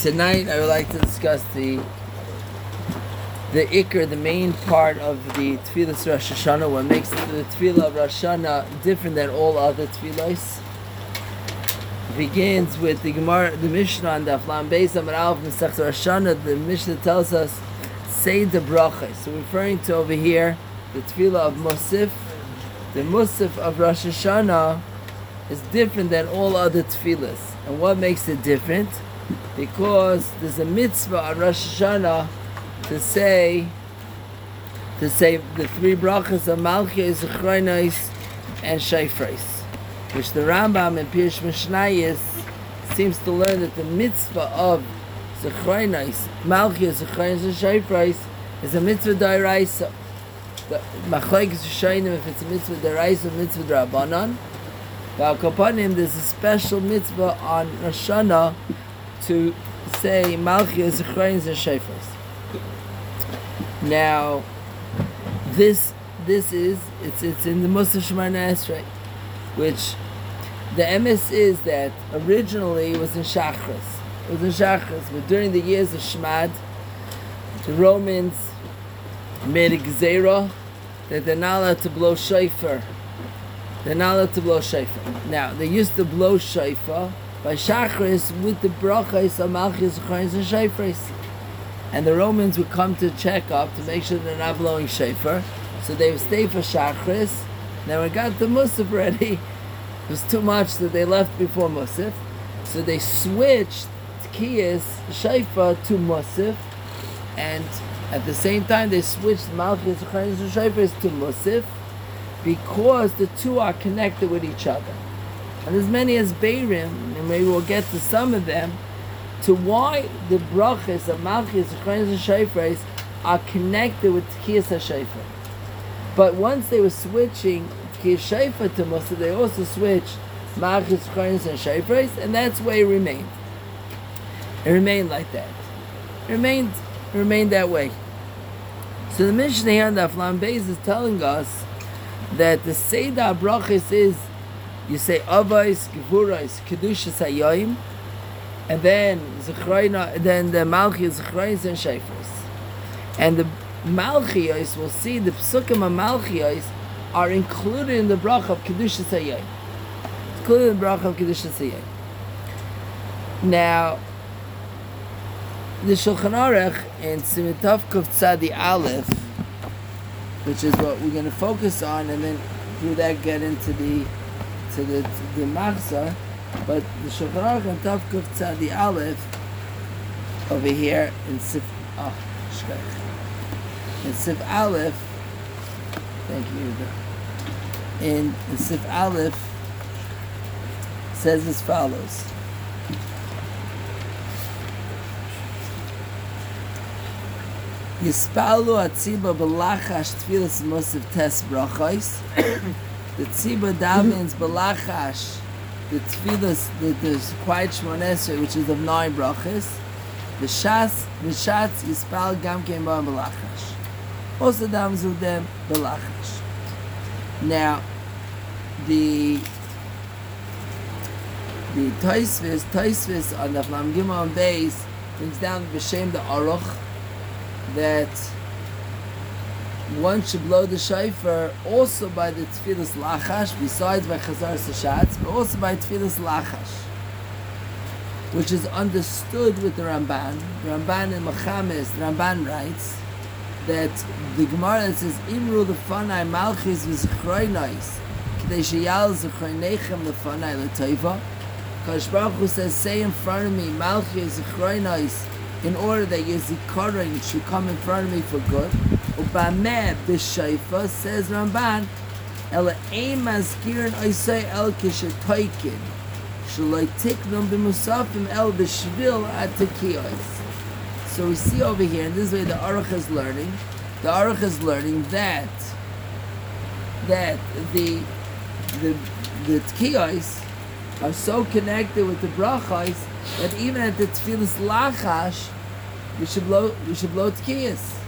tonight I would like to discuss the the ikr, the main part of the tefillah Rosh Hashanah, what makes the tefillah of Rosh Hashanah different than all other tefillahs. Begins with the Gemara, the Mishnah on the Aflam Beis Amar Alf Rosh Hashanah. The Mishnah tells us say the bracha. So referring to over here the tefillah of Musaf, the Musaf of Rosh Hashanah is different than all other tefillahs. And what makes it different? Because there's a mitzvah on Rosh Hashanah to say to say the three brachas of Malchia, Zechronais, and Shayfreis, which the Rambam in Pirush Mishnayis seems to learn that the mitzvah of Zechronais, Malchia, Zechronais, and Shayfreis is a mitzvah da'iraisa. The Machlek is Shaynim if it's a mitzvah da'iraisa, mitzvah da'rabanan. But Kapanim, there's a special mitzvah on Rosh Hashanah to say Malchus, Zechreins, and Shefers. Now, this this is it's it's in the Musaf Shemar Esrei, which the emes is that originally was in Shachris. It was in Shachris, but during the years of Shmad, the Romans made a gzera that they're not allowed to blow shofar. They're not allowed to blow shofar. Now they used to blow shofar by Shachris with the brachas of Malchus, Chayins, and Shafris. And the Romans would come to check up to make sure they're not blowing shofar. So they would stay for Shachris. Now we got the Musaf ready. It was too much that they left before Musaf. So they switched Tkiyas, shofar to Musaf. And at the same time they switched Malchus, Chayins, and Shafris to Musaf because the two are connected with each other as many as Beirim, and maybe we'll get to some of them, to why the brachas of Malchus, Chayins, and Shayfres are connected with Tkiyas HaShayfer. But once they were switching Tkiyas Shayfer to Musa, they also switched Malchus, Chayins, and Shayfres, and that's where it remained. It remained like that. It remained, it remained that way. So the Mishnah here on the Aflam Beis is telling us that the Seder Brachas is you say Avais, Gevurais, Kedushas Hayoim, and then Zechroina, then the Malchi, Zechroins and Shefers. And the Malchios, we'll see the Psukim of Malchios are included in the Brach of Kedushas Hayoim. Included in the Brach of Kedushas Hayoim. Now, the Shulchan Aruch in Simitov Kuf Tzadi Aleph, which is what we're going to focus on, and then through that get into the to the to the Machsa, but the Shulchan on Tav Kuf Tzadi Aleph over here in Sif oh shkach in Sif Aleph. Thank you. In, in Sif Aleph says as follows. Yispalu atziba b'lachash tfilas mosiv tes brachos the tziba davins balachash, the tefillas, the, the quiet shmoneser, which is of nine brachas, the shas, the shatz yispal gam kem ba balachash. Also davins with them balachash. Now, the the Taisvis, Taisvis on the Flam Gimel base brings down b'shem the Aruch that one should blow the shofar also by the tefillas lachash, besides by chazar sashatz, but also by tefillas lachash, which is understood with the Ramban. The Ramban in Machames, the Ramban writes that the Gemara says, Imru lefanai malchis v'zchroinais, k'dei sheyal zchroinechem lefanai l'toiva. Kosh Baruch Hu says, say in front of me, malchis v'zchroinais, in order that your zikaron should come in front of me for good. Ubameh b'shayfa says Ramban, Ela ein mazkirin oisay el kishetoikin, shaloi tiknum b'musafim el b'shvil atakiyos. So we see over here, and this is where the Aruch is learning, the Aruch is learning that that the the the tkiyos are so connected with the brachos that even at the tefillas lachash, we should blow we should blow tkiyas.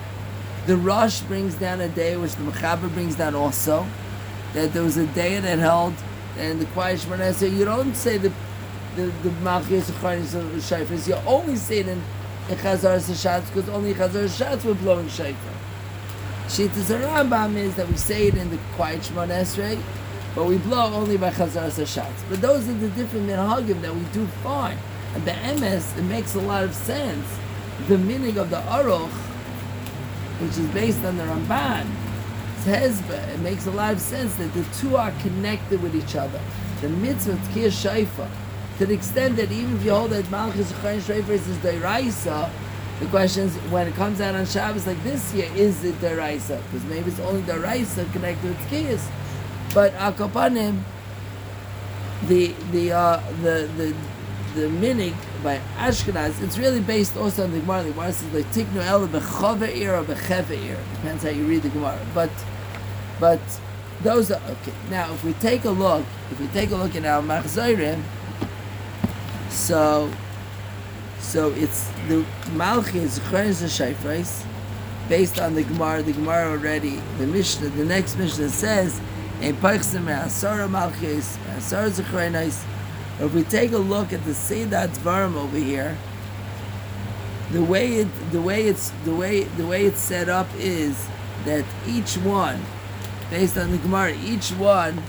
The Rosh brings down a day which the Mechaber brings down also, that there was a day that held, and the Quiet Shemana you don't say the the the Malchus Shayfers. You only say it in, in Chazar Hashatz because only Chazar Hashatz were blowing Shayfer. Shittas Rambam is that we say it in the quiet Shemon Esrei, but we blow only by Chazar Hashatz. But those are the different minhagim that we do find. And the MS, it makes a lot of sense. The meaning of the Aruch, which is based on the Ramban, Hezbollah, it makes a lot of sense that the two are connected with each other. The mitzvah tkir shayfa, to the extent that even if you hold that Malchus Chayin Shayfa is Deraisa, the question is when it comes out on Shabbos like this year, is it the Deraisa? Because maybe it's only the Deraisa connected with tkiyas. But Akapanim, the the uh, the the the minig by Ashkenaz, it's really based also on the Gemara. The Gemara says like tiknu el bechaveir or becheveir. Depends how you read the Gemara. But but those are okay. Now if we take a look, if we take a look at our Machzorim, so so it's the Malchus Chayes Shayfreis, based on the Gemara. The Gemara already, the Mishnah, the next Mishnah says, "In Pachsim Asara Malchus Asara Zechrenis." If we take a look at the Seidat Dvarim over here, the way it, the way it's, the way, the way it's set up is that each one, based on the Gemara, each one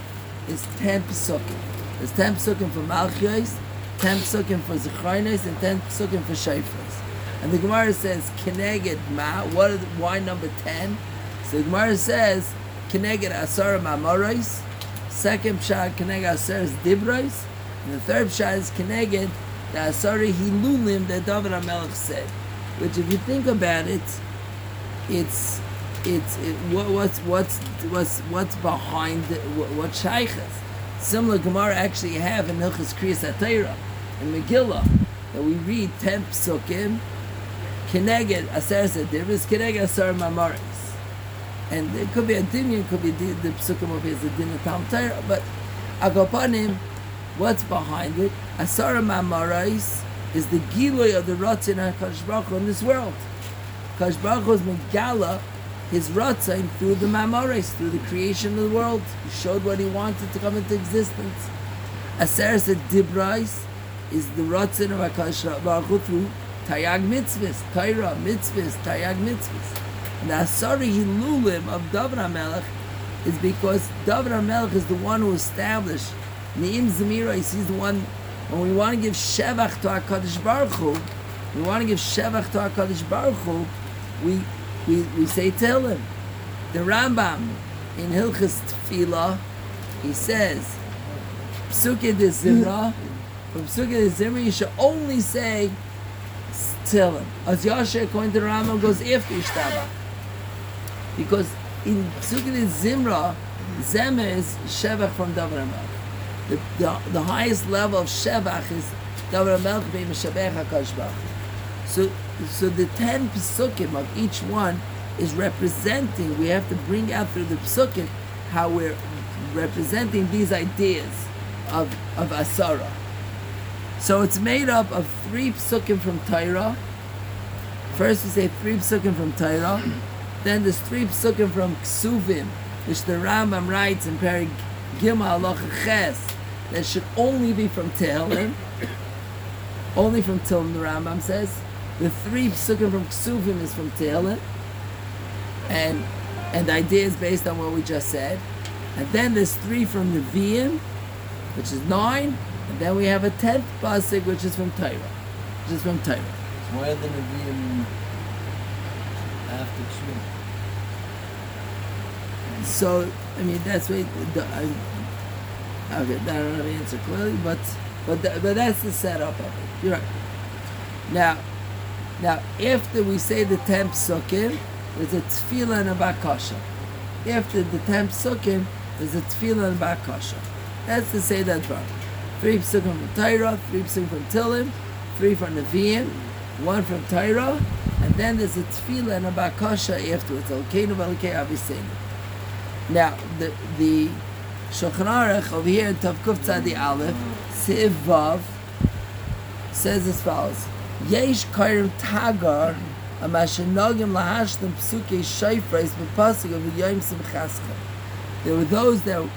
is ten pesukim. There's ten pesukim for Malchios, ten pesukim for Zecharinis, and ten pesukim for Shayfres. And the Gemara says, Keneged Ma, what are the, why number ten? So the Gemara says, Keneged Asara Mamorais, second Pshat, Keneged Asara Dibrais, and the third shot is Keneged, the Asari Hilulim that David HaMelech said. Which, if you think about it, it's it's it, what, what's what's what's what's behind the, what, what shaykhs. Similar Gemara actually have in Hilchas Kriyas Atayra in Megillah that we read ten psukim. Keneged Aser Sedivris Keneged Asar Mamaris. And it could be a dimyan, it could be the, the psukim of his din Tam Torah, but Agapanim What's behind it? Asara Mamarais is the Giloy of the Ratzin HaKadosh Baruch in this world. Kadosh Baruch Hu is Megala his Ratzin through the Mamarais, through the creation of the world. He showed what he wanted to come into existence. Said Dibrais is the Ratzin of HaKadosh Baruch through Tayag Mitzvahs, Torah, Mitzvahs, Tayag Mitzvahs. And the Asari Hilulim of David HaMelech is because David HaMelech is the one who established Ni'im Zemira, he's the one, when we want to give Shevach to HaKadosh Baruch Hu, we want to give Shevach to HaKadosh Baruch Hu, we, we, we say Tehillim. The Rambam, in Hilchas Tefillah, he says, Psuke de Zimra, from Psuke de Zimra, you should only say Tehillim. As Yasha, according to the Rambam, goes after Ishtabach. Because in Psuke de Zimra, Zemer is Shevach from HaMelech the, the, the highest level of Shevach is Davar HaMelech being Meshabech HaKadosh Baruch So, so the ten Pesukim of each one is representing, we have to bring out through the Pesukim how we're representing these ideas of, of Asara. So it's made up of three Pesukim from Torah. First we say three Pesukim from Torah. then there's three Pesukim from Ksuvim, which the Rambam writes in Perik Gimel Halacha Ches, that should only be from Tehillim. only from Tehillim, the Rambam says. The three psukim from Ksuvim is from Tehillim. And, and the idea is based on what we just said. And then there's three from Nevi'im, which is nine. And then we have a tenth pasuk, which is from Torah. Which is from Torah. So why are the Nevi'im after Ksuvim? So, I mean, that's why the, I, okay, I don't know the answer clearly, but but th- but that's the setup of it. You're right. Now, now after we say the ten psukim, there's a tefillah and a bakasha. After the ten psukim, there's a tefillah and a bakasha. That's to say that part. Three psukim from Torah, three psukim from Tilim, three from Nevi'im, one from Torah, and then there's a tefillah and a bakasha afterwards. Elkeinu v'elkei aviseinu. Now, the the Shulchan Aruch over here in Tavkuf Tzadi Aleph, Siv Vav, says as follows: Yesh Kairim Tagar, a Mashenogim Lahashtem Psuke Shayfreis B'Pasuk of Yom Simchaska. There were those that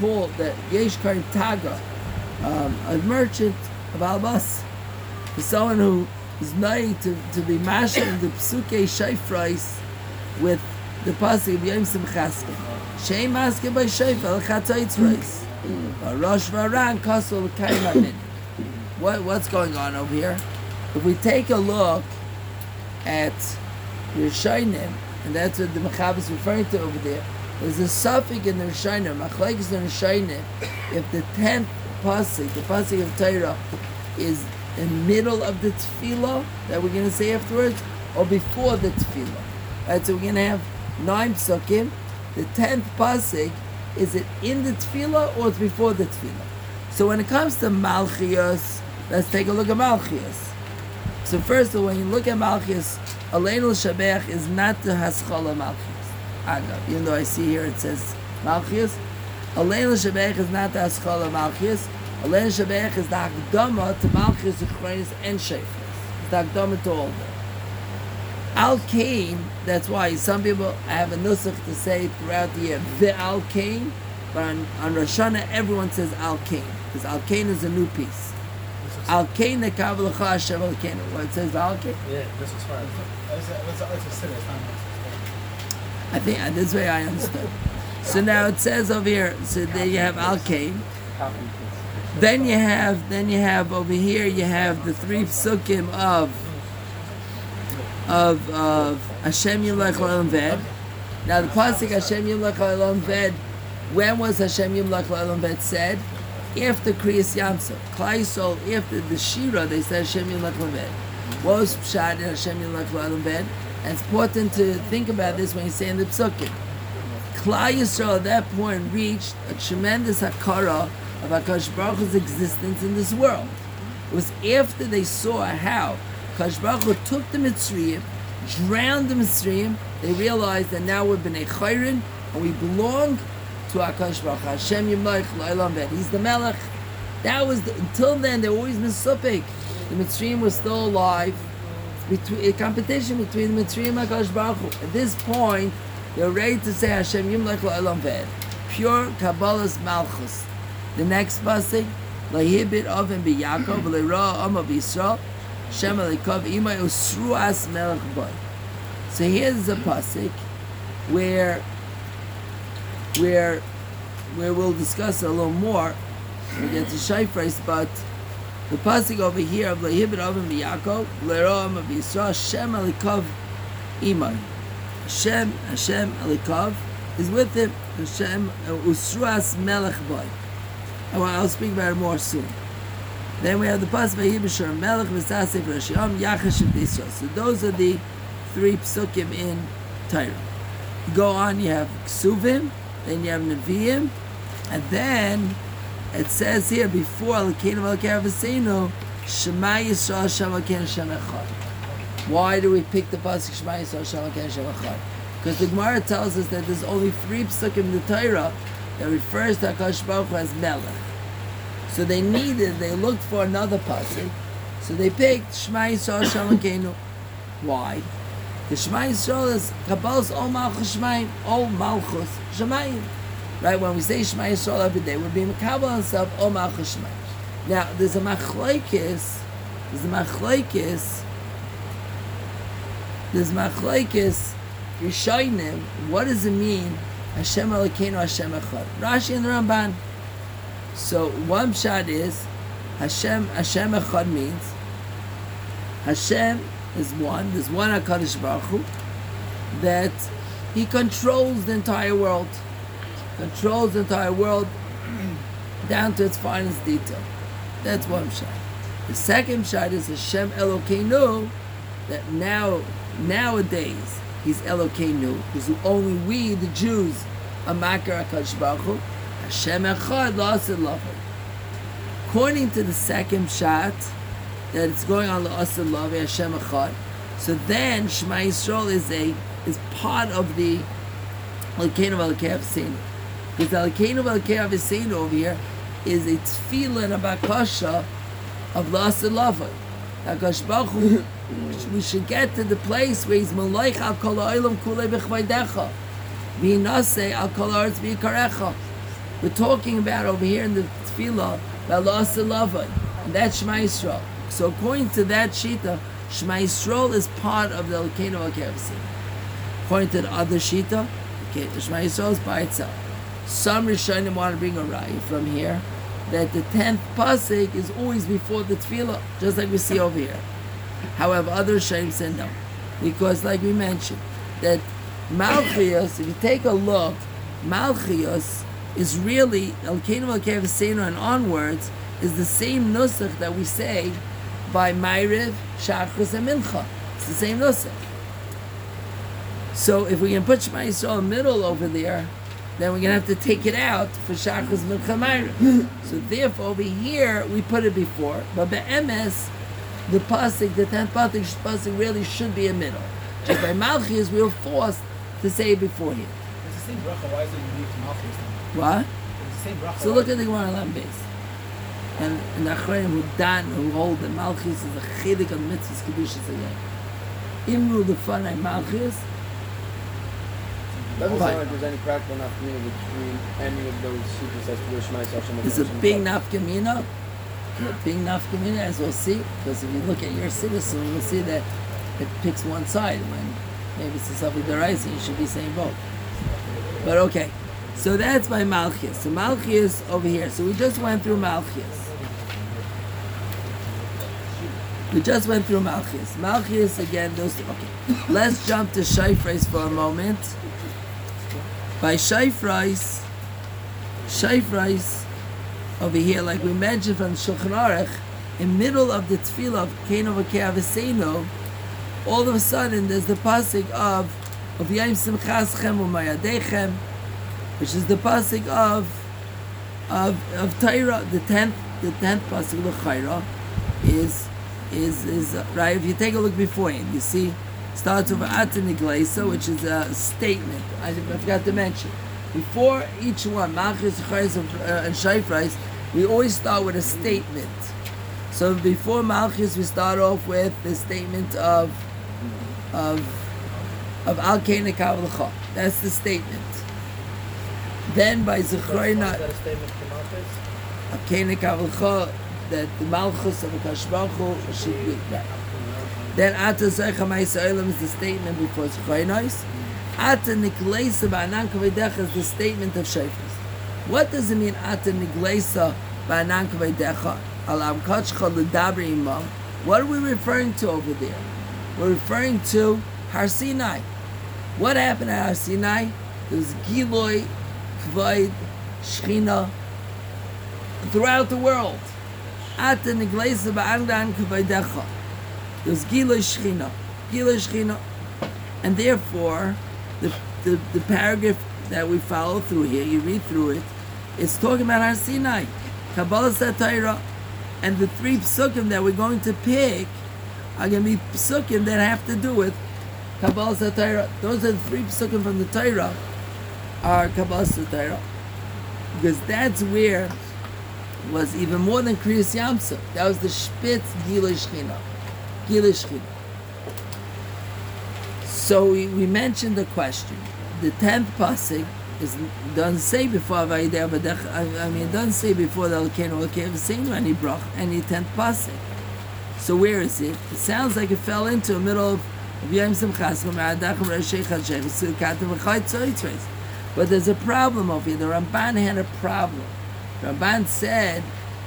called that Yesh Kairim Tagar, um, a merchant of Albas. Someone who is made to, to be mashing the psuke shayfrais with the pasuk of Yom Simchaskim. Shem maske by shayfel chatzaitz reis. Rosh varan kasul kaimamin. What what's going on over here? If we take a look at Rishonim, and that's what the Machab is referring to over there, there's a suffix in the Rishonim, Machlekes in the if the tenth pasuk, the pasuk of Torah, is in the middle of the tefillah that we're going to say afterwards, or before the tefillah. Right, so we're going to have nine psukim. The tenth pasuk, is it in the tefillah or before the tefillah? So when it comes to Malchios, let's take a look at Malchios. So first of all, when you look at Malchios, Aleinu Shabech is not the Haschala Malchios. Agav, even though I see here it says Malchios, Aleinu Shabech is not the Haschala Malchios. Aleinu Shabech is the Hakdama to Malchios, Ukrainis, and Shefres. It's the Hakdama to all them. Al Kain, that's why some people have a nusach to say throughout the year, the Al Kain, but on, on Rosh Hashanah everyone says Al Kain, because Al Kain is a new piece. Al Kain the Kabbalah Hashem Al Kain. What it says Al Kain? Yeah, this is fine. I think uh, this way I understood. So now it says over here. So there you have Al Kain. Then you have then you have over here you have the three psukim of of of Hashem Yimlech Olam Ved. Now the pasuk Hashem Yimlech Olam Ved. When was Hashem Yimlech Olam Ved said? After Kriyas Yamsuf. Klai Yisrael, after the Shira, they said Hashem Yimlech Olam Ved. What was Pshat in Hashem Yimlech Olam Ved? And it's important to think about this when you say in the psukim. Klai Yisrael at that point reached a tremendous hakara of Hakadosh Baruch Hu's existence in this world. It was after they saw how Hakadosh Baruch Hu took the Mitzrayim, drowned the Mitzrayim, they realized that now we're Bnei Chayrin, and we belong to Hakadosh Baruch. Hashem Yimlech La'ilam Ved. He's the Melech. That was the, until then. They always misupik. The Mitzrayim was still alive. Between a competition between the Mitzrayim and Hakadosh Baruch Hu. At this point, they're ready to say Hashem Yimlech La'ilam Ved. Pure Kabbalah's Malchus. The next pasuk, Lahibit Oven B'Yakov Le'Ra Amma B'Yisrael Shem Boy. So here's a pasuk where where where we'll discuss a little more we get to Shayfres, but the pasuk over here of Lahibit Oven B'Yakov Le'Ra Amma B'Yisrael Shem Alikov Ima. Hashem Hashem Alikov is with him. Hashem uh, Usruas Melech Boy. I'll speak about it more soon. Then we have the Pas Vayibashar Melech V'Sasef Rashiyam Yachash Yisrael. So those are the three psukim in Torah. Go on, you have Ksuvim, then you have Nevi'im, and then it says here before Alkeinu Alkeinu V'Seinu Shema Yisrael Shem Alkeinu Shem Echad. Why do we pick the pasuk Shema Yisrael Shem Alkeinu Shem Echad? Because the Gemara tells us that there's only three psukim in the Torah that refers to Hakadosh Baruch as Melech. So they needed, they looked for another pasuk, so they picked Shema Yisrael Shem Elokeinu. Why? The Shema Yisrael is Kabbalah's Ol Malchus Shemaim, Ol Malchus Shemaim. Right? When we say Shema Yisrael every day, we're being Kabbalah himself, Ol Malchus Shemaim. Now, there's a machlaikis, there's a machlaikis, there's machlaikis, Rishonim, what does it mean Hashem Elokeinu Hashem Echad. Rashi and Ramban. So one shot is Hashem Hashem Echad means Hashem is one. There's one Hakadosh Baruch Hu that He controls the entire world, controls the entire world down to its finest detail. That's one shot. The second shot is Hashem Elokeinu that now nowadays He's Elokeinu, because only we, the Jews, are Makar HaKadosh Baruch Hu, Hashem Echad La'asid Lavah. According to the second shot, that it's going on La'asid Lavah, Hashem Echad, so then Shema Yisrael is a is part of the Elokeinu Elokei Avseinu. Because Elokeinu Elokei Avseinu over here is a tefillah and a bakasha of La'asid Lavah. HaKadosh Baruch Hu we should get to the place where he's malaych al kol ha'olam kulei b'chvaydecha v'hinasei al kol ha'aretz b'yikarecha we're talking about over here in the tefillah about la'aseh lavai And that's Shema Yisrael. So according to that Shita, Shema Yisrael is part of the Elkeinu Elkev According to the other Shita, okay, Shema Yisrael is by itself. Some Rishonim want to bring a rai from here that the tenth pasuk is always before the tefillah, just like we see over here. However, other Rishonim say no, because like we mentioned, that Malchios, if you take a look, Malchios is really Elkeinu Elkev and onwards is the same nusach that we say by Ma'ariv, Shachris, and Mincha. It's the same nusach. So if we can put Shema Yisrael middle over there, then we're gonna have to take it out for Shachris, Mincha, Ma'ariv. so therefore, over here we put it before, but by MS, the pasuk, the tenth pasuk, pasuk really should be a middle. Just by Malchus, we were forced to say it before him. It's the same bracha. Why is it unique to Malchus? Then? What? It's the same bracha. So look at the Gemara Lam base. And and the Achronim who dan who hold the Malchus is a chilik on mitzvahs kedushas again. Imru the fun and Malchus. Doesn't sound like there's any practical nafkamina between any of those sutras as to Shema Yisrael Shem It's a Hashem big Echad. nafkamina. A big nafkamina, as we'll see. Because if you look at your citizen, you'll see that it picks one side. When maybe it's a Safi Daraisi, you should be saying both. But okay. So that's by Malchus. So Malchus over here. So we just went through Malchus. We just went through Malchus. Malchus again, those two. Okay. Let's jump to Shayfreis for a moment. By Shayfreis, Shayfreis over here, like we mentioned from Shulchan Aruch, in middle of the tefillah of Keno V'Ke'aveseno, all of a sudden there's the pasuk of of Yom Simchaschem U'Mayadechem, which is the pasuk of of of Torah, the tenth the tenth pasuk L'Chayra is is is uh, right. If you take a look beforehand, you see starts with Atan Igleisa, which is a statement. I, I forgot to mention before each one Malchus, Chayes, uh, and Shayfrais, we always start with a statement. So before Malchus, we start off with the statement of of of Al. That's the statement. Then by Zechroina Is that a? Al Kaina Kavlacha that the Malchus of the Kashbachu should be right. Then Ata Zeicha Ma'israelim is the statement before Zechroinais. Ata Nikleisa Ba'anan Kavaydecha is the statement of Shefes. What does it mean Ata Nikleisa Ba'anan Kavaydecha? Alam Kachcha L'Dabri Imam. What are we referring to over there? We're referring to Har Sinai. What happened at Har Sinai? There was Giloi, Kvaid, Shechina throughout the world. Ata Nikleisa Ba'anan Kavaydecha. There's Giloi Shechina. Giloi Shechina. And therefore, the, the, the paragraph that we follow through here, you read through it, it's talking about Har Sinai, Kabbalah Satira, and the three psukim that we're going to pick are going to be psukim that have to do with Kabbalah Satira. Those are the three psukim from the Torah are Kabbalah Satira. Because that's where was even more than Kriyas Yamsuf. That was the Spitz Gilei Shechina. Gilei Shechina. So we, we mentioned the question. The tenth pasuk is doesn't say before Vayidei Avadech. I, I mean, doesn't say before the Elkeinu Elkeinu saying any brach, any tenth pasuk. So where is it? It sounds like it fell into the middle of Yom Simchas Ma'adachim Reshei Chadshech Sukatim V'Chayt Tzoyitzres. But there's a problem over here. The Ramban had a problem. Ramban said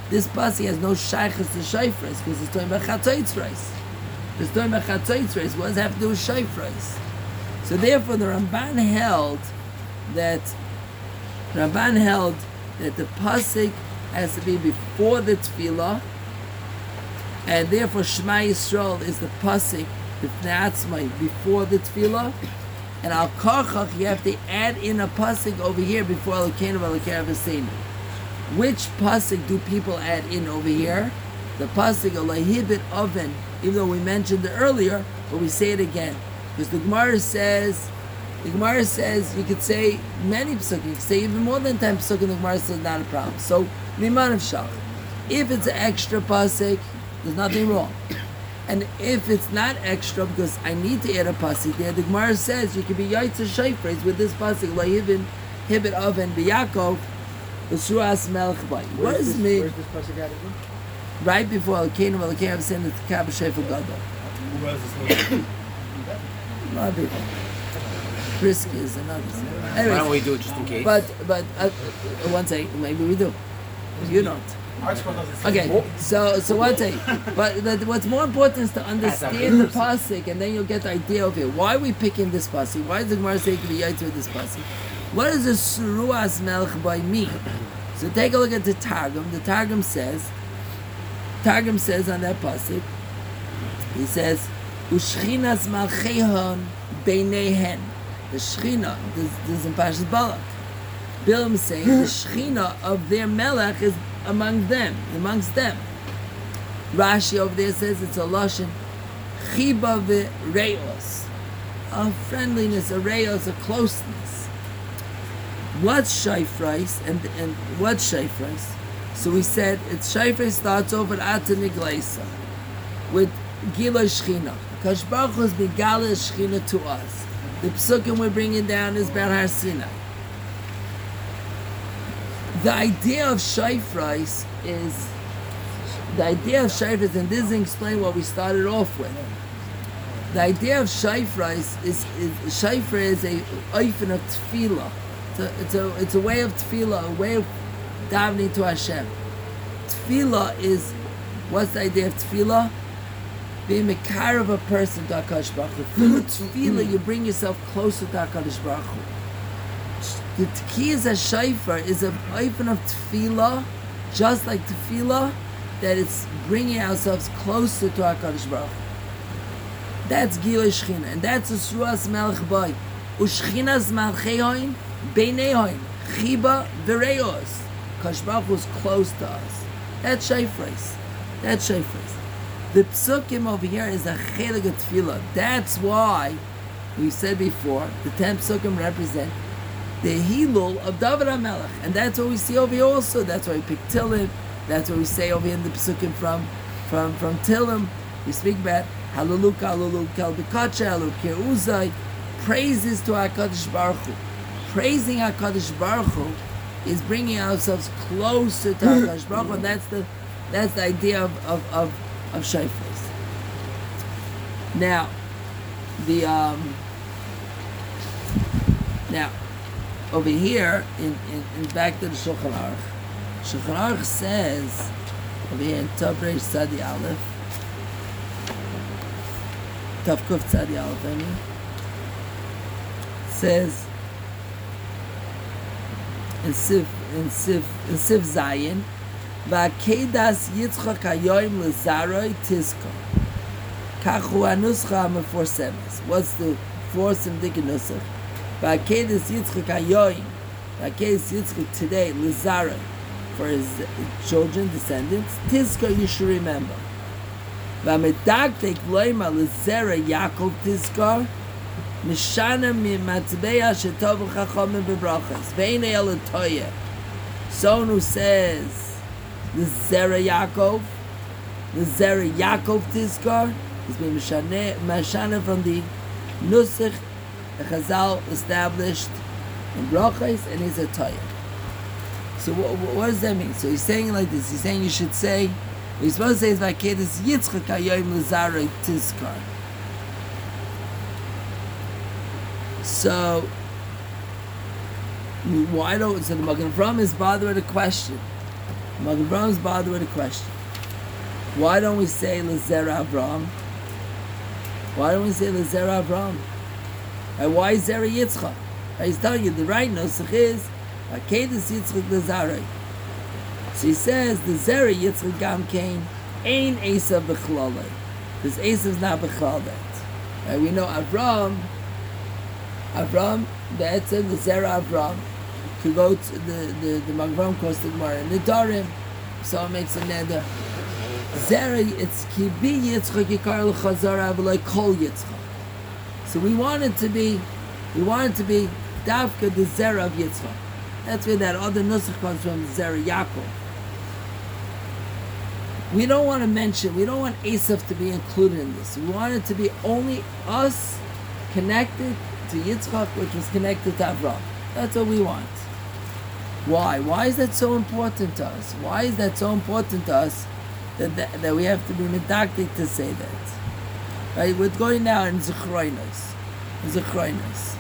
this pasuk has no shaykhs to shayfres because it's talking about Chatzoyitzres. It's talking about Chatzoyitzres. What does it have to do with shayfres? So therefore, the Ramban held that Ramban held that the pasuk has to be before the tefillah, and therefore Shema Yisrael is the pasuk b'fnei before the tefillah, and al karchach you have to add in a pasuk over here before Elokeinu v'Elokeinu v'Seinu. Which pasuk do people add in over here? The pasuk alahibit oven, even though we mentioned it earlier, but we say it again because the Gemara says. The Gemara says you could say many psukim. You could say even more than ten psukim. The Gemara says not a problem. So miman of shach. If it's an extra pasuk, there's nothing wrong. And if it's not extra because I need to add a pasuk there, the Gemara says you could be yaitz shayfres with this pasuk lahivin hibit oven biyakov l'shuas melech bay. What Where's does this- mean? Where's this pasuk added in? right before Elkeinu Elkeinu sent it to Kabbal Shefel Gadol. Who was this one? A lot. Risky is another thing. Why don't we do it just in case? but but uh, one second, maybe we do. You don't. ArtScroll doesn't say. Okay, so so thing, but, but what's more important is to understand the pasuk, and then you'll get the idea of it. Why are we picking this pasuk? Why is the Gemara saying to be yaitz with this pasuk? What does the suruas melch by mean? So take a look at the targum. The targum says, targum says on that pasuk, he says, "Ushchinas malchehon beinehen." The shchina, this, this is in Parshas Balak. Bilam is saying the shchina of their melech is among them, amongst them. Rashi over there says it's a lashon chiba v'reos, a friendliness, a reos, a closeness. What's shayfreis and and what's shayfreis? So we said it's shayfreis starts over at Nigleisa with Gila Shchina. Kash Baruch Hu is Begala Shchina to us. The psukim we're bringing down is Ber Har Sinai. The idea of shayfreis is the idea of shayfreis, and this is explain what we started off with. The idea of shayfreis is, is shayfre is a oifen of tefillah. It's a, it's a it's a way of tefillah, a way of davening to Hashem. Tefillah is what's the idea of tefillah? Being a car of a person to Hakadosh Baruch Hu. Through tefillah, you bring yourself closer to Hakadosh Baruch Hu. The Tekiyas HaShayfer is a open of tefillah, just like tefillah, that it's bringing ourselves closer to HaKadosh Baruch. That's Giloi Shechina, and that's a Sruas Melech Boy. Ushchinas Malchehoin, Beinehoin, Chiba Vereos. Kadosh Baruch is close to us. That's Shayfreis. That's Shayfreis. The psukim over here is a chelik of tefillah. That's why we said before the ten psukim represent the Hilul of David HaMelech. And that's what we see over here also. That's why we pick Tilim. That's what we say over here in the Pesukim from, from, from Tilim. We speak about Haluluk, Haluluk, Kelbikacha, Haluk, Uzai. Praises to HaKadosh Baruch Hu. Praising HaKadosh Baruch Hu is bringing ourselves closer to HaKadosh Baruch Hu. And that's the, that's the idea of, of, of, of Shayfres. Now, the, um, now, over here in, in, in back to the. Shulchan Aruch says here in Tav Reish Tzadi Aleph, Tav Kuf Tzadi Aleph, I mean, says in Sif in Sif in Sif Zayin, Va'kedas Yitzchak Hayoim Lezaroi Tizko. Kachu Anuscha Meforsemes. What's the force of Nusach? Va'kedis Yitzchak Hayoim. Va'kedis Yitzchak today, Lizara, for his children, descendants. Tizko, you should remember. Va'medaktek loima Lizera Yaakov Tizkar. Mishana mimatzbeya shetov chachomim bebrachas. Ve'ine elatoye. Someone who says Lizera Yaakov, Lizera Yaakov Tizkar, is Mishana, Mishana from the Nusach the Chazal established in Brachos and he's a Toya. So what, what does that mean? So he's saying like this. He's saying you should say, you're supposed to say is Vakedis Yitzchak Hayoim Lazare Tizkar. So why don't so the Magen Avram is bothered with a question. Magen Avram is bothered with a question. Why don't we say Lazera Avram? Why don't we say Lazera Avram? And why Zera Yitzchak? He's telling you the right nusach is Akedis Yitzchak Lazare. So he says the Zera Yitzchak Gam Kain Ein Esav Bechlale. This Esav's not Bechlalet. Right? We know Avram, Avram, the Etzem, the Zera Avram, could go to the the the Magvam calls the Gemara and the Darim. So it makes a neder. Zera, it's Kibi Yitzchak Yikar L'Chazara V'Loi Kol Yitzchak. So we want it to be, we want it to be Davka the Zera of Yitzchak. That's where that other nusach comes from, Zera Yaakov. We don't want to mention, we don't want Esav to be included in this. We want it to be only us connected to Yitzchak, which was connected to Avram. That's what we want. Why? Why is that so important to us? Why is that so important to us that, that, that we have to be medactic to say that. Right? We're going now in Zechroinos. Zechroinos.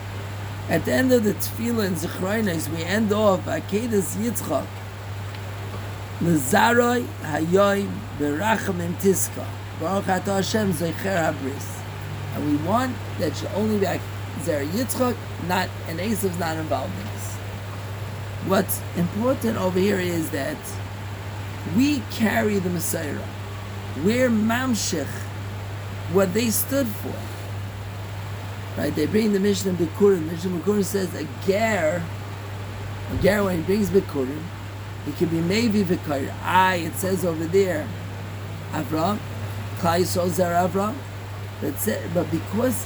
At the end of the tefillah in Zechroinos, we end off Akedas Yitzchak. Lezaroi hayoim berachamim tiska. Baruch atah Hashem zecher habris. And we want that should only be Zer Yitzchak, not and Esav's not involved in this. What's important over here is that we carry the Messiah. We're mamshich, what they stood for. Right? They bring the Mishnah Bikurim. Mishnah Bikurim says a ger, a ger when he brings Bikurim, he can be maybe Vikar. I, it says over there, Avram, Klai Yisrael Zer Avram. But, because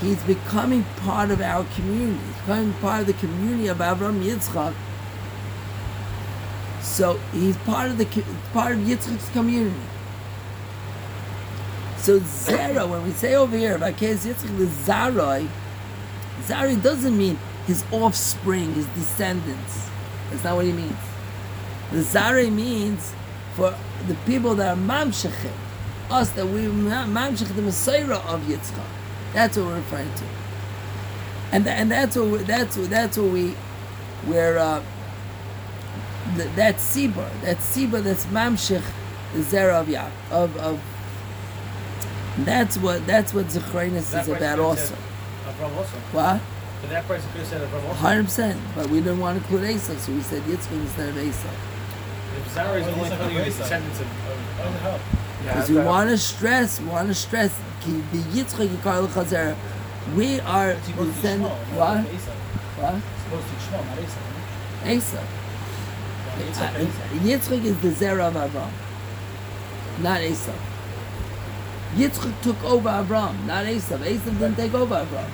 he's becoming part of our community, he's becoming part of the community of Avram Yitzchak, so he's part of the part of Yitzchak's community. So Zera, when we say over here, Vakez Yitzchak the Zaroi, Zaroi doesn't mean his offspring, his descendants. That's not what he means. The Zaroi means for the people that are Mamshechim, us that we ma- Mamshech the Messiah of Yitzchak. That's what we're referring to. And, and that's what we, that's what, that's what we we're uh, th- that Sibur, that Sibur that's Mamshech the Zera of Yaakov, of, of that's what that's what Zechrinus That is about also. also. What? But that price could have said Avram also. Hundred percent. But we didn't want to include Esau, so we said Yitzchak instead of Esau. If Zara is Well, only he's like telling a you the descendants of, of, What the of hell? Because we want to stress, we want to stress ki the Yitzchak Yikar L'Chazera. We are It's supposed to descend. Shmuel, What? not What? It's supposed to Shmuel, not Esau. Esau. right? Esau, Esau. Yitzchak is the Zera of Avram, not Esau. Yitzchak took over Avram, not Esau. Esau didn't take over Avram.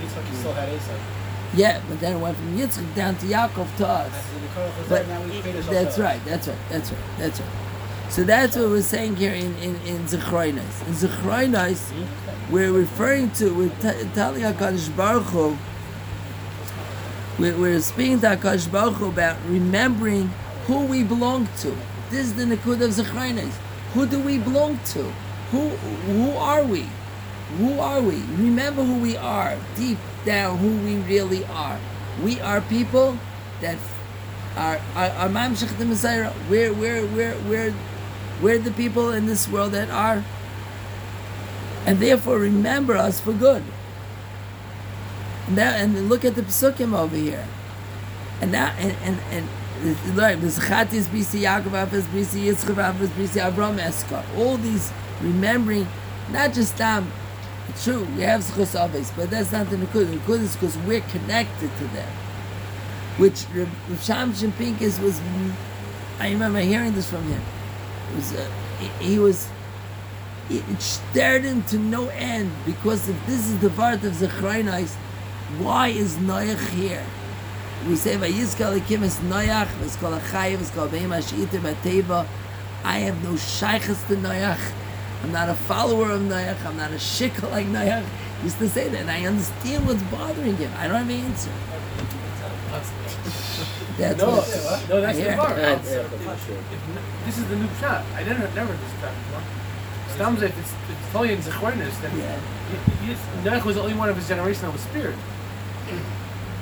Yitzchak still had Esau. Yeah, but then it went from Yitzchak down to Yaakov to us. After the Korach was But there, now we paid us that's right, that's right, that's right, that's right. So that's what we're saying here in, in, in Zechroinos. In Zechroinos, we're referring to, we're t- telling HaKadosh Baruch Hu, we're, we're speaking to HaKadosh Baruch Hu about remembering who we belong to. This is the Nakud of Zechroinos. Who do we belong to? Who, who are we? Who are we? Remember who we are, deep down who we really are. We are people that are are, Mamshech the Messiah. We're we're we're we're we're the people in this world that are and therefore remember us for good. And that and look at the psukim over here. And now and and and Right, this Chatis BC Yaakov Afes BC Yitzchav Afes BC Avram Eskar. All these remembering, not just them. True, we have Zchus Aves, but that's not the Nakud. The Nakud is because we're connected to them. Which Reb Shamshon Pincus was, I remember hearing this from him. It was, uh, he, was, it stared him to no end because if this is the part of Zechroinais, why is Noach here? We say Vayizkal Ekim es Noach, Vizkal Achayev, Vizkal Beim Ashita Bateva. I have no shaykhs to Noach. I'm not a follower of Noach. I'm not a shikha like Noach. He used to say that, and I understand what's bothering him. I don't have an answer. That's No, what, no, that's I the hear. part. That's If- This is the new shot. I never never this shot before. Stam's if it's if it's totally in Zechroinus, then Yeah. y- y- Noach was the only one of his generation that was spared.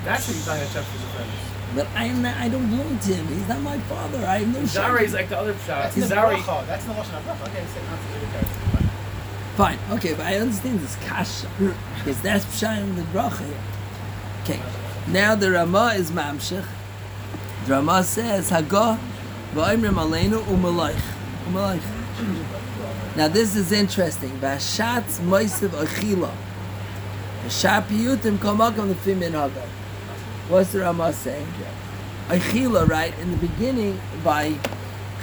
That's what you're talking about, Chef Zechroinus. but I'm not, I don't belong to him. He's not my father. I have no Zara shaykhs. is like the other shot. That's the Zara, bracha. Oh, that's the lashon bracha. Okay, say not to do the Fine, okay, but I understand this kasha because that's pshat in the bracha here. Okay, now the Rama is mamshech. The Rama says Hagah va'imrim aleinu umalaych umalaych. Now this is interesting. Vashatz moisev achila. Shapiyutim kamakam lefim min Hagah. What's the Rama saying? Achila, right in the beginning by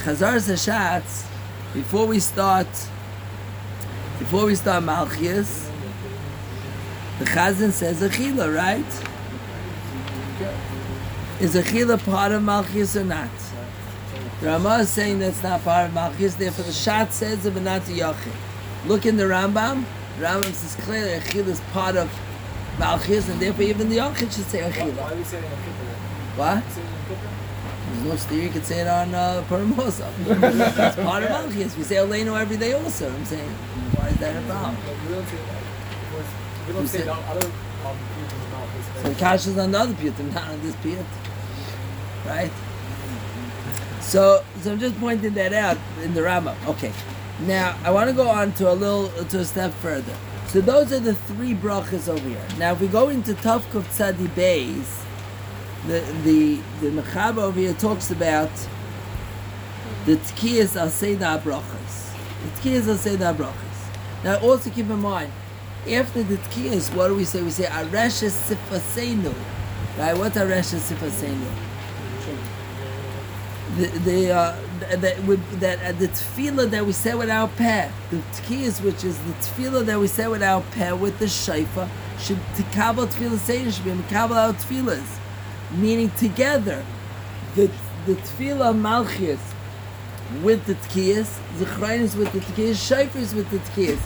Chazar Zashatz. Before we start before we start Malchias, the Chazan says Achila, right? Is Achila part of Malchias or not? The Ramah is saying that's not part of Malchias, therefore the Shat says it, but not the Yachid. Look in the Rambam, Rambam says clearly Achila is part of Malchias, and therefore even the Yachid should say Achila. Why are we saying Kippur? What? Saying Yom Kippur? there's no steer, you could say it on uh, also. it's part of Malchus. We say Aleinu every day also. I'm saying, why is that a problem? We don't say that. We don't say the other um, people in office. So the cash is on the other piyutim, not on this piyut. Right? So, so I'm just pointing that out in the Rama. Okay. Now, I want to go on to a little, to a step further. So those are the three brachas over here. Now, if we go into Tav Kuf Tzadi Beis, the, the, the Mechaber over here talks about the Tkiyas al Seidah brachas. The Tkiyas al Seidah brachas. Now, also keep in mind, after the tkiyas, what do we say? We say areshes sifasenu, right? What's areshes sifasenu? The the uh, that with that uh, the tefillah that we say with our peh, the tkiyas, which is the tefillah that we say with our peh with the shayfa, should tikabel tefillah saying should be mikabel our tefillahs, meaning together, the the tefillah malchus with the tkiyas, zichraynis with the tkiyas, shayfers with the tkiyas.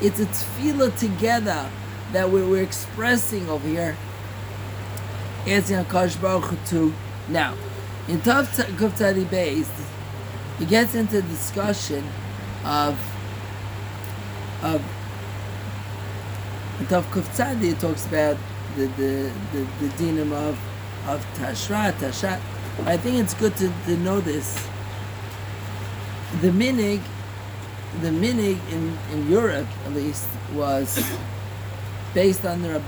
It's a tefillah together that we're, we're expressing over here. Asking Hakadosh Baruch Hu to now. In Tav Kuf Tzadi Beis, it gets into discussion of of Tav Kuf Tzadi talks about the the the, the dinam of of Tashra Tashat. I think it's good to, to know this. The minig the minig in, in Europe at least was based on the Rab-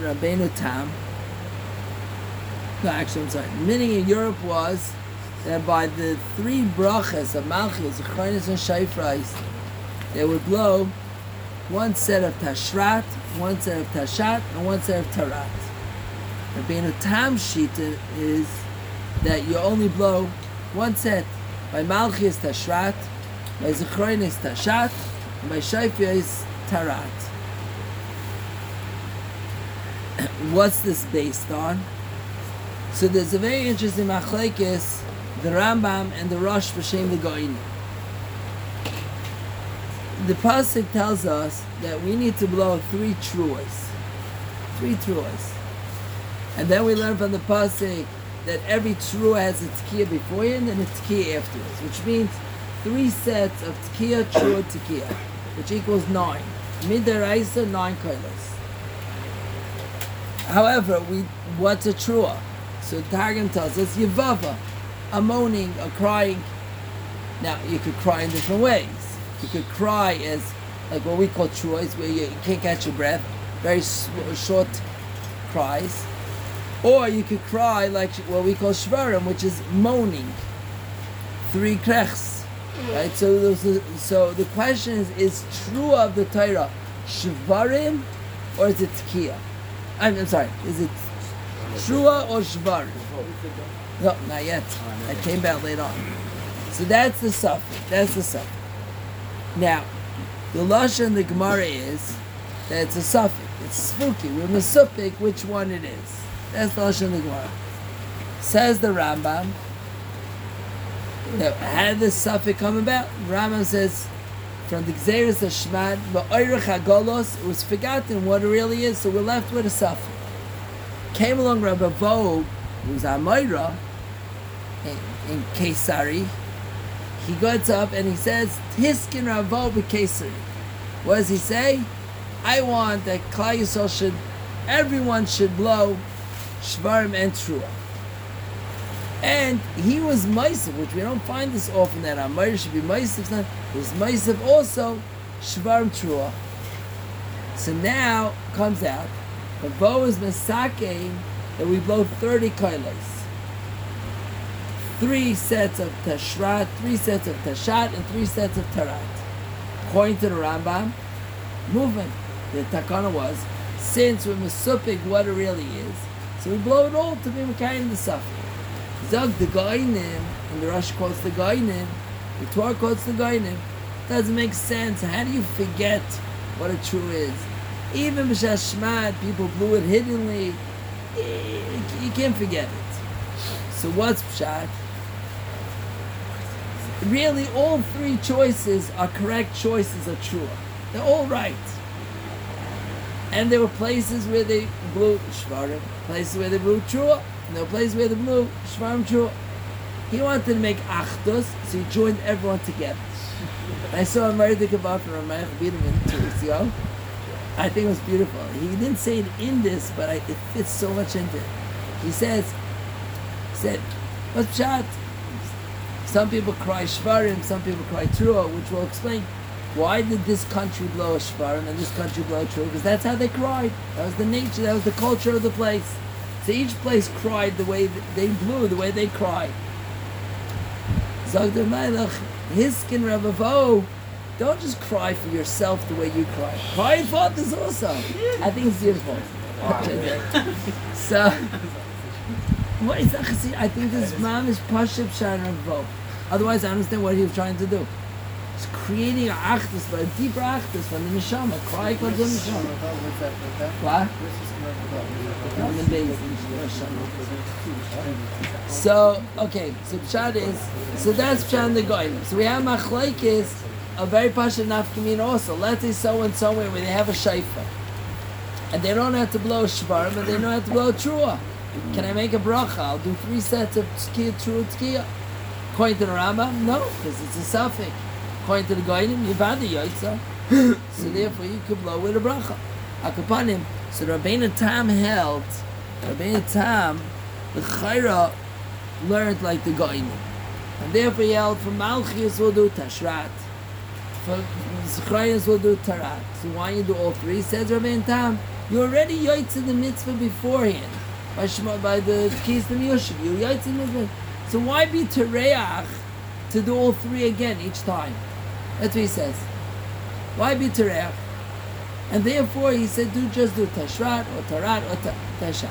Rabbeinu Tam. No, actually, I'm sorry. The minig in Europe was that by the three brachas of Malchus, Chronis, and Shayfrais, they would blow one set of Tashrat, one set of Tashat, and one set of Tarat. Rabbeinu Tam Shita is that you only blow one set. By Malchus Tashrat, by Zichroin is Tashat, and by Shaifia is Tarat. What's this based on? So there's a very interesting machlekes, the Rambam and the Rosh B'Shem the Goin. The pasuk tells us that we need to blow three truas, three truas, and then we learn from the pasuk that every trua has a tkiya beforehand and a tkiya afterwards, which means three sets of tkiya, trua, tkiya, which equals nine. Midaraisa, nine kailas. However, we what's a trua? So Targum tells us yivava, a moaning, a crying. Now you could cry in different ways. You could cry as like what we call truas, where you can't catch your breath, very short cries. Or you could cry like what we call shvarim, which is moaning. Three krechs. Right? So so the question is, is true of the Torah shvarim or is it tkiya? I'm, I'm sorry, is it trua or shvarim? No, not yet. I came back later on. So that's the suffix. That's the suffix. Now, the lashon in the Gemara is that it's a suffix. It's spooky. We're masupik which one it is. That's the lashon in the Gemara. Says the Rambam. Now, how did this suffix come about? Rambam says from the Gzeres of Shmad, Va'oirach HaGolos, it was forgotten what it really is, so we're left with a suffix. Came along Rabbi Vogue, who's Amoira, in, in Kesari, he gets up and he says, Tiskin Ravo Kesari. What does he say? I want that Klal Yisrael should, everyone should blow Shvarim and Trua. And he was Maisiv, which we don't find this often that our Amir should be Maisiv. Not he was Maisiv also Shvarim Trua. So now comes out, Ravo is Masake that we blow 30 kailas three sets of tashrat, three sets of tashat, and three sets of tarat. According to the Rambam, movement. The takana was, since we're masupik what it really is, so we blow it all to be carrying the suffering. Zog the Gainim, and the Rosh quotes the Gainim, the Torah quotes the Gainim, doesn't make sense. How do you forget what a true is? Even B'Shas Shmad, people blew it hiddenly. You can't forget it. So what's Pshat? Really, all three choices are correct choices of true. They're all right. And there were places where they blew Shvarim, places where they blew Trua, and there were places where they blew Shvarim Trua. He wanted to make achdus, so he joined everyone together. I saw a Meredith Kabbalah from Ramayach Biederman two weeks ago. I think it was beautiful. He didn't say it in this, but I, it fits so much into it. He says, he said, what's pshat? Some people cry shvarim, some people cry trua, which will explain why did this country blow a shvarim and this country blow a trua? Because that's how they cried. That was the nature, that was the culture of the place. So each place cried the way they blew, the way they cried. Zogder Melech, Hiskin Rabavo, don't just cry for yourself the way you cry. Cry for others also. I think it's beautiful. so, what is that? I think this mom is Pashib Shan. Otherwise, I understand what he was trying to do. He's creating a achdus, a deeper achdus from the neshama. Cry for the neshama. What? The. So okay, so pshat is so that's pshat the goyim. So we have machlekes, a very pasha nafkamin also. Let's say someone somewhere where they have a shayfa, and they don't have to blow shvarim, but they don't have to blow trua. Can I make a bracha? I'll do three sets of tkiya, trua, tkiya. According to the Rambam, no, because it's a suffix. According to the goyim, the yaitza, so therefore you could blow with a bracha. Akapanim. So Rabbeinu Tam held, Rabbeinu Tam, the Chayra learned like the Goinim. And therefore he held for Malchias will do Tashrat. For Zechrayas will do Tarat. So why you do all three? Says Rabbeinu Tam, you already yaitz in the mitzvah beforehand. By, the keys. You. So why be Tereach to do all three again each time? That's what he says. Why be Tereach? And therefore he said, do just do Tashrat or Tarat or ta- Tashat.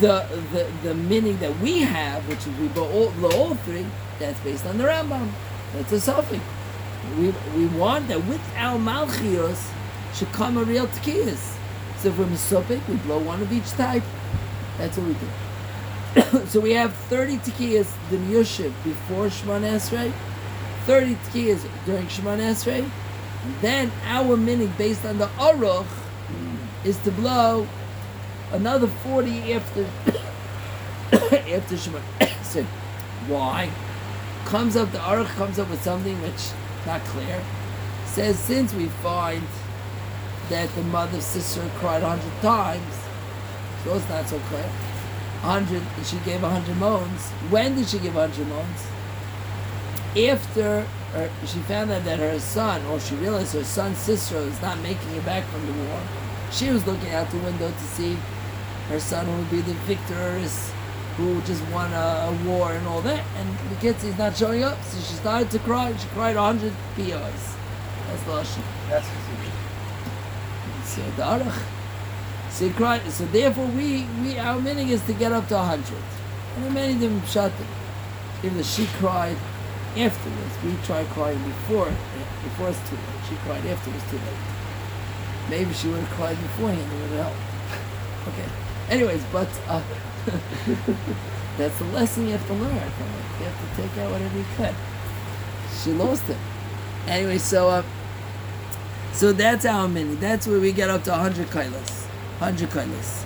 The, the the meaning that we have, which is we blow all, blow all three, that's based on the Rambam. That's a suffix. We, we want that with our Malchios should come a real Tekiyas. From a Sopik, we blow one of each type. That's what we do. so we have 30 Tekiyas, the Yushiv, before Shemon Esrei, 30 Tekiyas during Shemon Esrei, then our meaning based on the Aruch is to blow another 40 after after Shema. so why? Comes up the Aruch comes up with something which not clear. Says since we find that the mother sister cried a hundred times, so it's not so clear. Hundred she gave a hundred moans. When did she give a hundred moans? After her, she found out that her son, or she realized her son's sister was not making it back from the war. She was looking out the window to see her son who would be the victors who just won a, a war and all that. And the kids, he's not showing up, so she started to cry. She cried a hundred PRs. That's the. That's So the Aruch. So cried. So therefore, we we our meaning is to get up to a hundred. And many of them shut them. Even she cried afterwards, we tried crying before before it's too late. She cried after it was too late. Maybe she would have cried beforehand. It would have helped. Okay. Anyways, but uh, that's the lesson you have to learn from it. You have to take out whatever you could. She lost it. Anyway, so uh, so that's our mini. That's where we get up to 100 kailas. 100 kailas.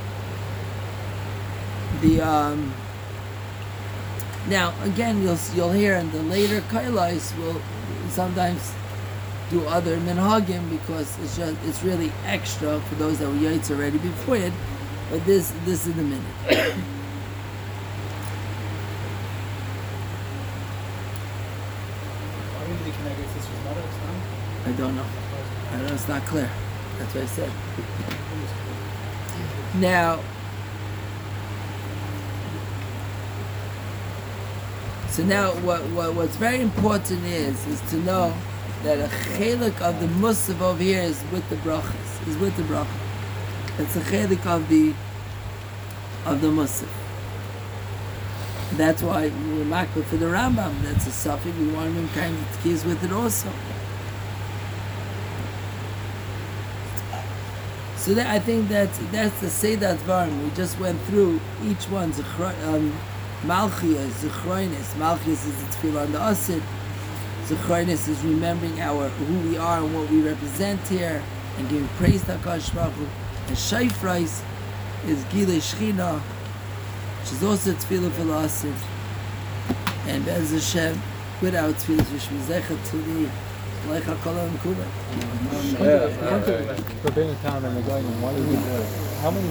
The um now again you'll you'll hear in the later kailas will sometimes do other minhagim because it's just it's really extra for those that were yaitz already before it. But this this is the minute. Why did they connect his Sisera's mother? It's not. I don't know. I don't know. It's not clear. That's what I said. Now, so now what, what what's very important is is to know that a chelik of the musaf over here is with the brachas, is with the bracha. It's a chelik of the of the musaf. That's why we're makbid for the Rambam. That's a suffix. We want him kind of keys with it also. So that, I think that's that's the Seder Dvarim. We just went through each one. Um, Malchia, Zechronis. Malchias is the tefillah on the Asid. Zechronis is remembering our who we are and what we represent here, and giving praise to Hakadosh Baruch Hu. And is Gilei Shechina. which is also tefillah for the asid. And Bez Hashem, without tefillah, we should be zeichet to the like HaKolam Kula. Rabbeinu Tam and the guy, why did we, how many